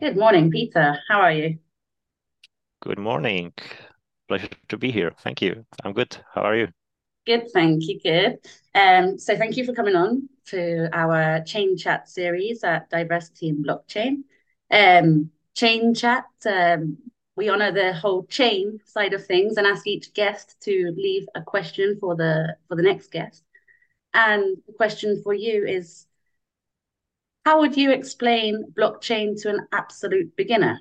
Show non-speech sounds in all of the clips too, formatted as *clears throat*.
Good morning, Peter. How are you? Good morning. Pleasure to be here. Thank you. I'm good. How are you? Good, thank you. Good. Um, so thank you for coming on to our Chain Chat series at Diversity in Blockchain. Um, chain Chat, um, we honor the whole chain side of things and ask each guest to leave a question for the for the next guest. And the question for you is, how would you explain blockchain to an absolute beginner?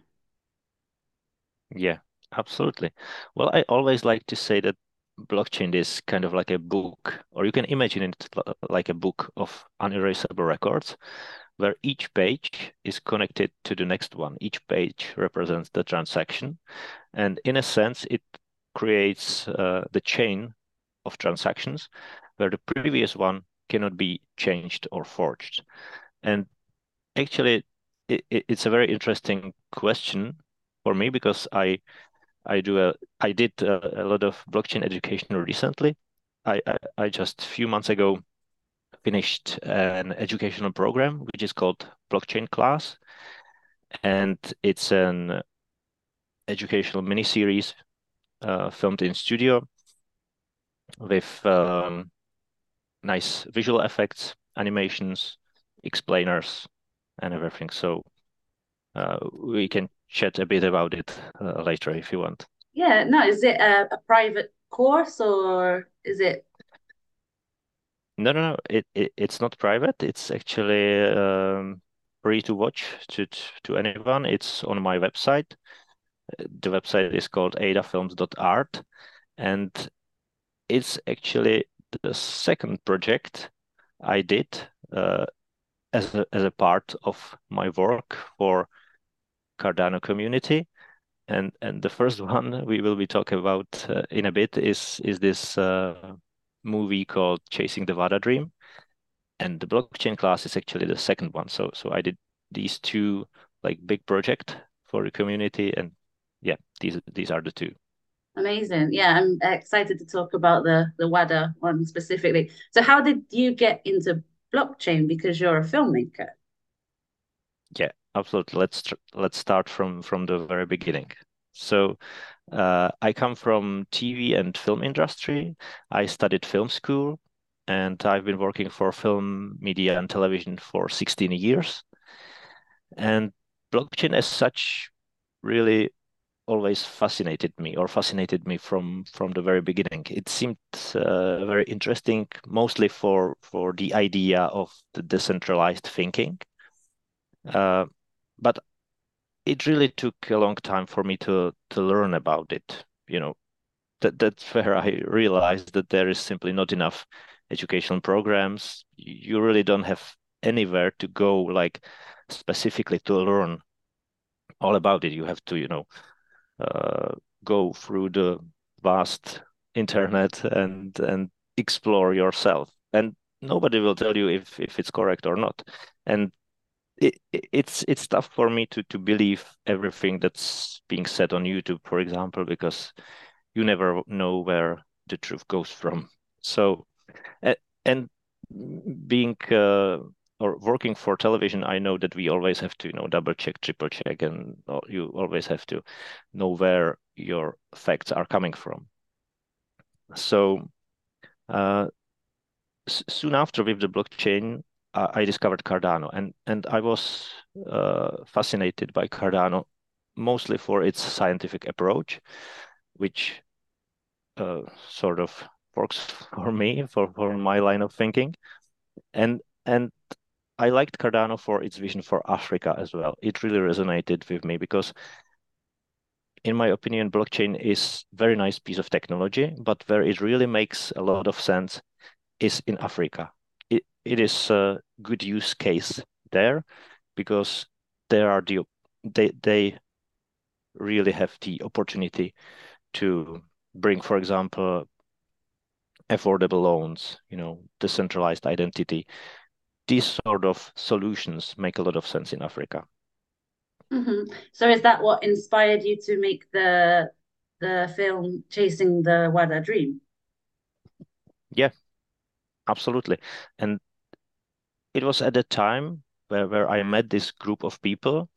Yeah, absolutely. Well, I always like to say that blockchain is kind of like a book, or you can imagine it like a book of unerasable records, where each page is connected to the next one. Each page represents the transaction. And in a sense, it creates uh, the chain of transactions where the previous one cannot be changed or forged. And actually, it, it's a very interesting question for me because I I do a I did a, a lot of blockchain education recently. I, I, I just a few months ago finished an educational program which is called Blockchain Class, and it's an educational mini series uh, filmed in studio with um, nice visual effects, animations, explainers, and everything. So uh, we can chat a bit about it uh, later if you want. Yeah, no, is it a, a private course or is it? No, no, no. It, it it's not private. It's actually um, free to watch to to anyone. It's on my website. The website is called adafilms.art, and it's actually the second project I did uh, as a, as a part of my work for Cardano community. And and the first *laughs* one we will be talking about uh, in a bit is is this uh, movie called Chasing the WADA Dream, and the blockchain class is actually the second one. So so I did these two like big project for the community, and yeah, these these are the two. Amazing. Yeah, I'm excited to talk about the the WADA one specifically. So how did you get into blockchain because you're a filmmaker? Yeah, absolutely. Let's let's start from from the very beginning. So uh, I come from TV and film industry. I studied film school, and I've been working for film, media, and television for 16 years. And blockchain, as such, really always fascinated me, or fascinated me from from the very beginning. It seemed uh, very interesting, mostly for for the idea of the decentralized thinking uh, but it really took a long time for me to to learn about it. You know, that that's where I realized that there is simply not enough educational programs. You really don't have anywhere to go, like specifically to learn all about it. You have to, you know, go through the vast internet and and explore yourself. And nobody will tell you if if it's correct or not. And it, it's it's tough for me to to believe everything that's being said on YouTube, for example, because you never know where the truth goes from. So, and being uh, or working for television, I know that we always have to, you know, double check, triple check, and you always have to know where your facts are coming from. So, uh, soon after with the blockchain, I discovered Cardano, and and I was uh, fascinated by Cardano mostly for its scientific approach, which uh, sort of works *laughs* for me for for my line of thinking, and and I liked Cardano for its vision for Africa as well. It really resonated with me because, in my opinion, blockchain is very nice piece of technology, but where it really makes a lot of sense is in Africa It, it is a good use case there because there are the they they really have the opportunity to bring, for example, affordable loans, you know, decentralized identity. These sort of solutions make a lot of sense in Africa. Mm-hmm. So is that what inspired you to make the the film Chasing the WADA Dream? Yeah, absolutely. And it was at a time where, where I met this group of people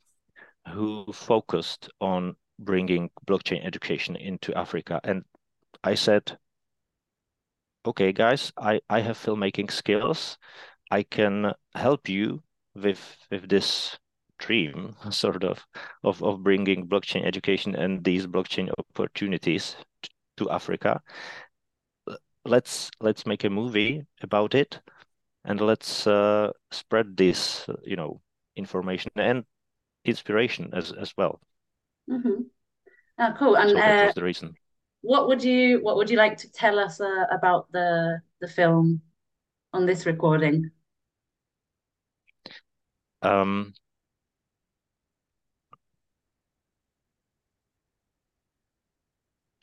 who focused on bringing blockchain education into Africa. And I said, okay, guys, I, I have filmmaking skills. I can help you with with this dream, *laughs* sort of, of, of bringing blockchain education and these blockchain opportunities to Africa. Let's let's make a movie about it, and let's uh, spread this, you know, information and inspiration as as well. Mm-hmm. Oh, cool. And so that uh, was the reason. What would you What would you like to tell us uh, about the the film on this recording? Um,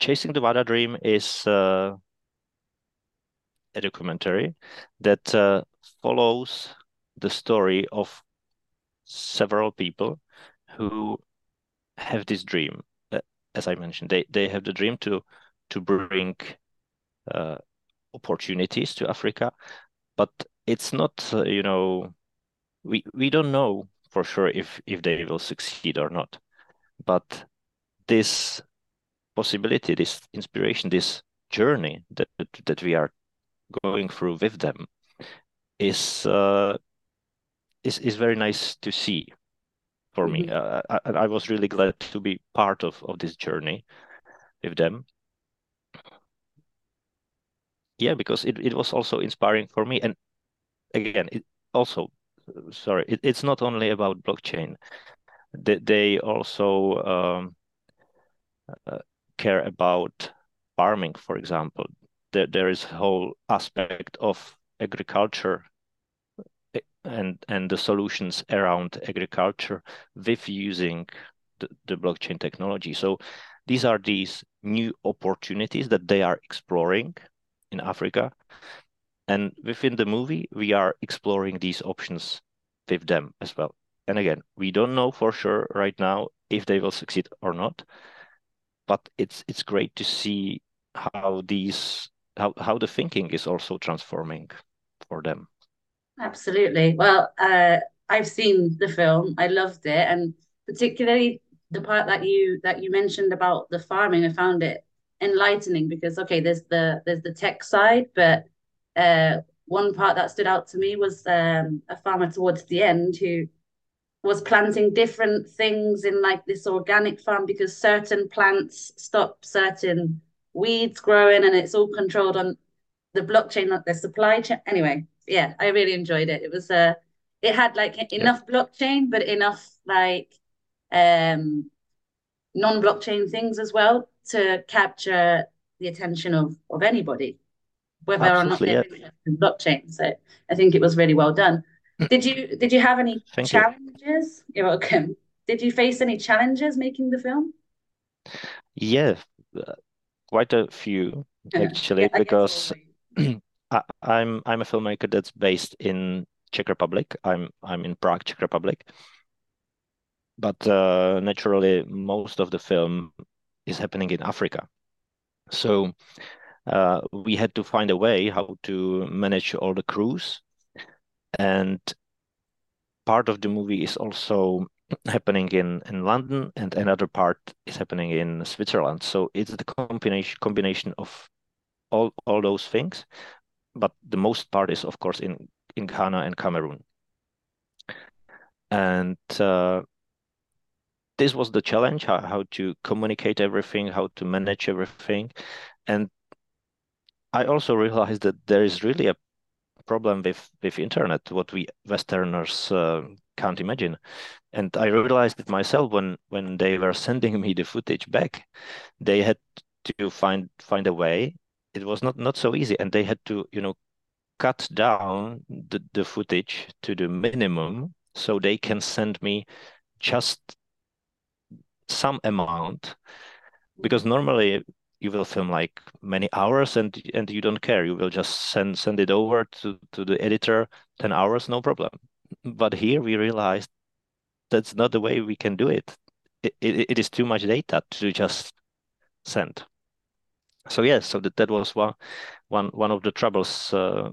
Chasing the Wada Dream is uh, a documentary that uh, follows the story of several people who have this dream. Uh, as I mentioned, they they have the dream to to bring uh, opportunities to Africa, but it's not uh, you know we we don't know for sure if if they will succeed or not, but this possibility, this inspiration, this journey that that we are going through with them is uh, is is very nice to see for mm-hmm. me. Uh, I, I was really glad to be part of of this journey with them. Yeah, because it, it was also inspiring for me. And again, it also sorry, it, it's not only about blockchain. They, they also um, uh, care about farming, for example. There, there is a whole aspect of agriculture eh, and and the solutions around agriculture with using the, the blockchain technology. So these are these new opportunities that they are exploring in Africa. And within the movie, we are exploring these options with them as well. And again, we don't know for sure right now if they will succeed or not but it's it's great to see how these how, how the thinking is also transforming for them. Absolutely. Well uh, i've seen the film. I loved it. And particularly the part that you that you mentioned about the farming i found it enlightening because okay there's the there's the tech side but uh, one part that stood out to me was um, a farmer towards the end who was planting different things in like this organic farm because certain plants stop certain weeds growing and it's all controlled on the blockchain, not the supply chain. Anyway, yeah, I really enjoyed it. It was a, uh, it had like enough yeah. blockchain, but enough like um non-blockchain things as well to capture the attention of of anybody, whether Absolutely, or not they're yeah. blockchain. So I think it was really well done. Did you did you have any Thank challenges? You. You're welcome. Did you face any challenges making the film? Yeah, quite a few *laughs* actually, yeah, because *clears throat* I, I'm I'm a filmmaker that's based in Czech Republic. I'm I'm in Prague, Czech Republic. But uh, naturally, most of the film is happening in Africa. So uh, we had to find a way how to manage all the crews and part of the movie is also *clears throat* happening in in London, and another part is happening in Switzerland. So it's the combination combination of all all those things, but the most part is of course in in Ghana and Cameroon. And uh, this was the challenge: how, how to communicate everything, how to manage everything, and I also realized that there is really a problem with with internet what we westerners uh, can't imagine. And i realized it myself when when they were *laughs* sending me the footage back they had to find find a way. It was not not so easy and they had to you know cut down the, the footage to the minimum so they can send me just some amount. Because normally you will film like many hours and and you don't care. You will just send send it over to to the editor 10 hours no problem. But here we realized that's not the way we can do it. It, it, it is too much data to just send. So yes so that, that was one one one of the troubles uh,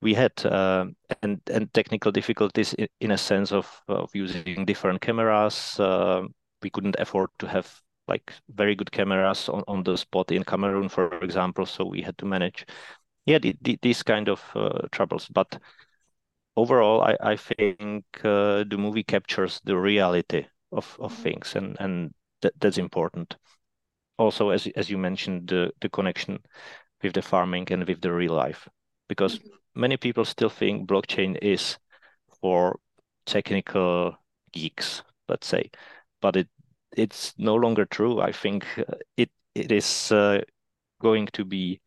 we had uh, and and technical difficulties in, in, a sense of of using different cameras. Uh, we couldn't afford to have like very good cameras on, on the spot in Cameroon, for example. So we had to manage, yeah, the, the, these kind of uh, troubles. But overall, I, I think uh, the movie captures the reality of, of mm-hmm. things, and and that, that's important. Also, as as you mentioned, the the connection with the farming and with the real life, because mm-hmm. many people still think blockchain is for technical geeks, let's say, but it it's no longer true. I think uh, it it is uh, going to be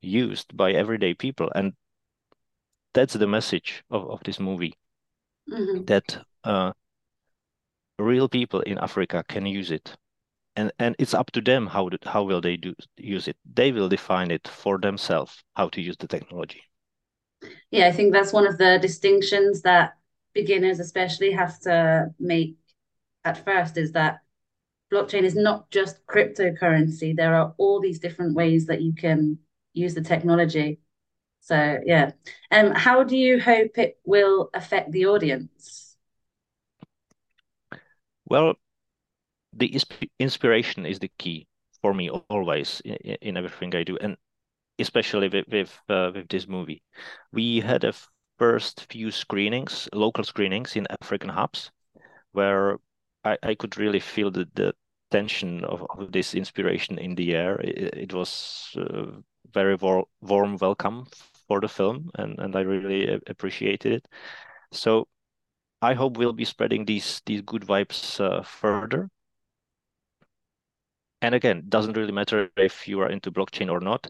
used by everyday people, and that's the message of, of this movie. Mm-hmm. That uh, real people in Africa can use it, and and it's up to them how to, how will they do use it. They will define it for themselves how to use the technology. Yeah, I think that's one of the distinctions that beginners especially have to make at first is that blockchain is not just cryptocurrency. There are all these different ways that you can use the technology. So yeah. Um, how do you hope it will affect the audience? Well, the inspiration is the key for me always in, in everything I do, and especially with with, uh, with this movie. We had a first few screenings, local screenings in African hubs, where I, I could really feel the, the tension of, of this inspiration in the air. It, it was uh, very war warm welcome for the film, and, and I really appreciated it. So I hope we'll be spreading these these good vibes uh, further. And again, doesn't really matter if you are into blockchain or not.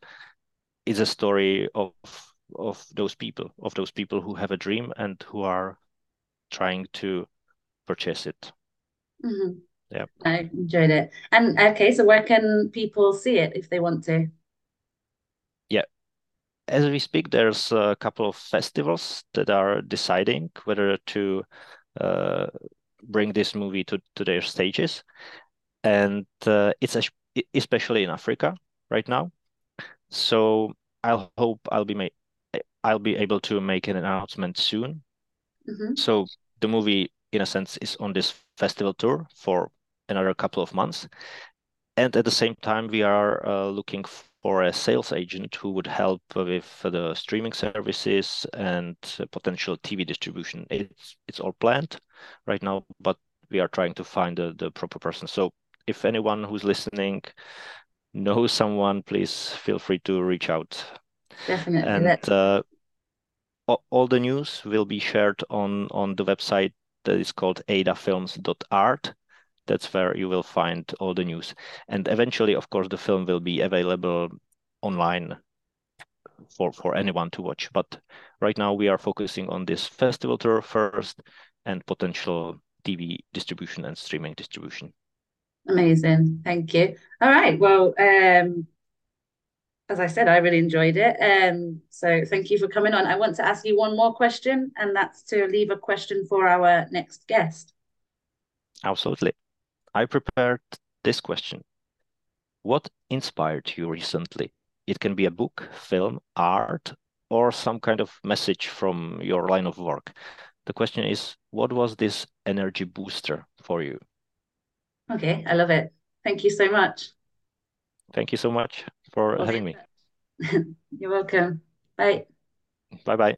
It's a story of of those people, of those people who have a dream and who are trying to purchase it. Mm-hmm. Yeah. I enjoyed it. And okay, so where can people see it if they want to? Yeah. As we speak, there's a couple of festivals that are deciding whether to uh, bring this movie to, to their stages. And uh, it's especially in Africa right now. So I'll hope I'll be made I'll be able to make an announcement soon. Mm-hmm. So the movie in a sense, is on this festival tour for another couple of months. And at the same time, we are uh, looking for a sales agent who would help with the streaming services and potential TV distribution. It's it's all planned right now, but we are trying to find the, the proper person. So if anyone who's listening knows someone, please feel free to reach out. Definitely. And uh, all the news will be shared on on the website that is called adafilms.art. That's where you will find all the news. And eventually, of course, the film will be available online for, for anyone to watch. But right now, we are focusing on this festival tour first and potential TV distribution and streaming distribution. Amazing. Thank you. All right. Well, um, as I said, I really enjoyed it. Um, so thank you for coming on. I want to ask you one more question, and that's to leave a question for our next guest. Absolutely. I prepared this question. What inspired you recently? It can be a book, film, art, or some kind of message from your line of work. The question is, what was this energy booster for you? Okay, I love it. Thank you so much. Thank you so much for okay. having me. *laughs* You're welcome. Bye. Bye bye.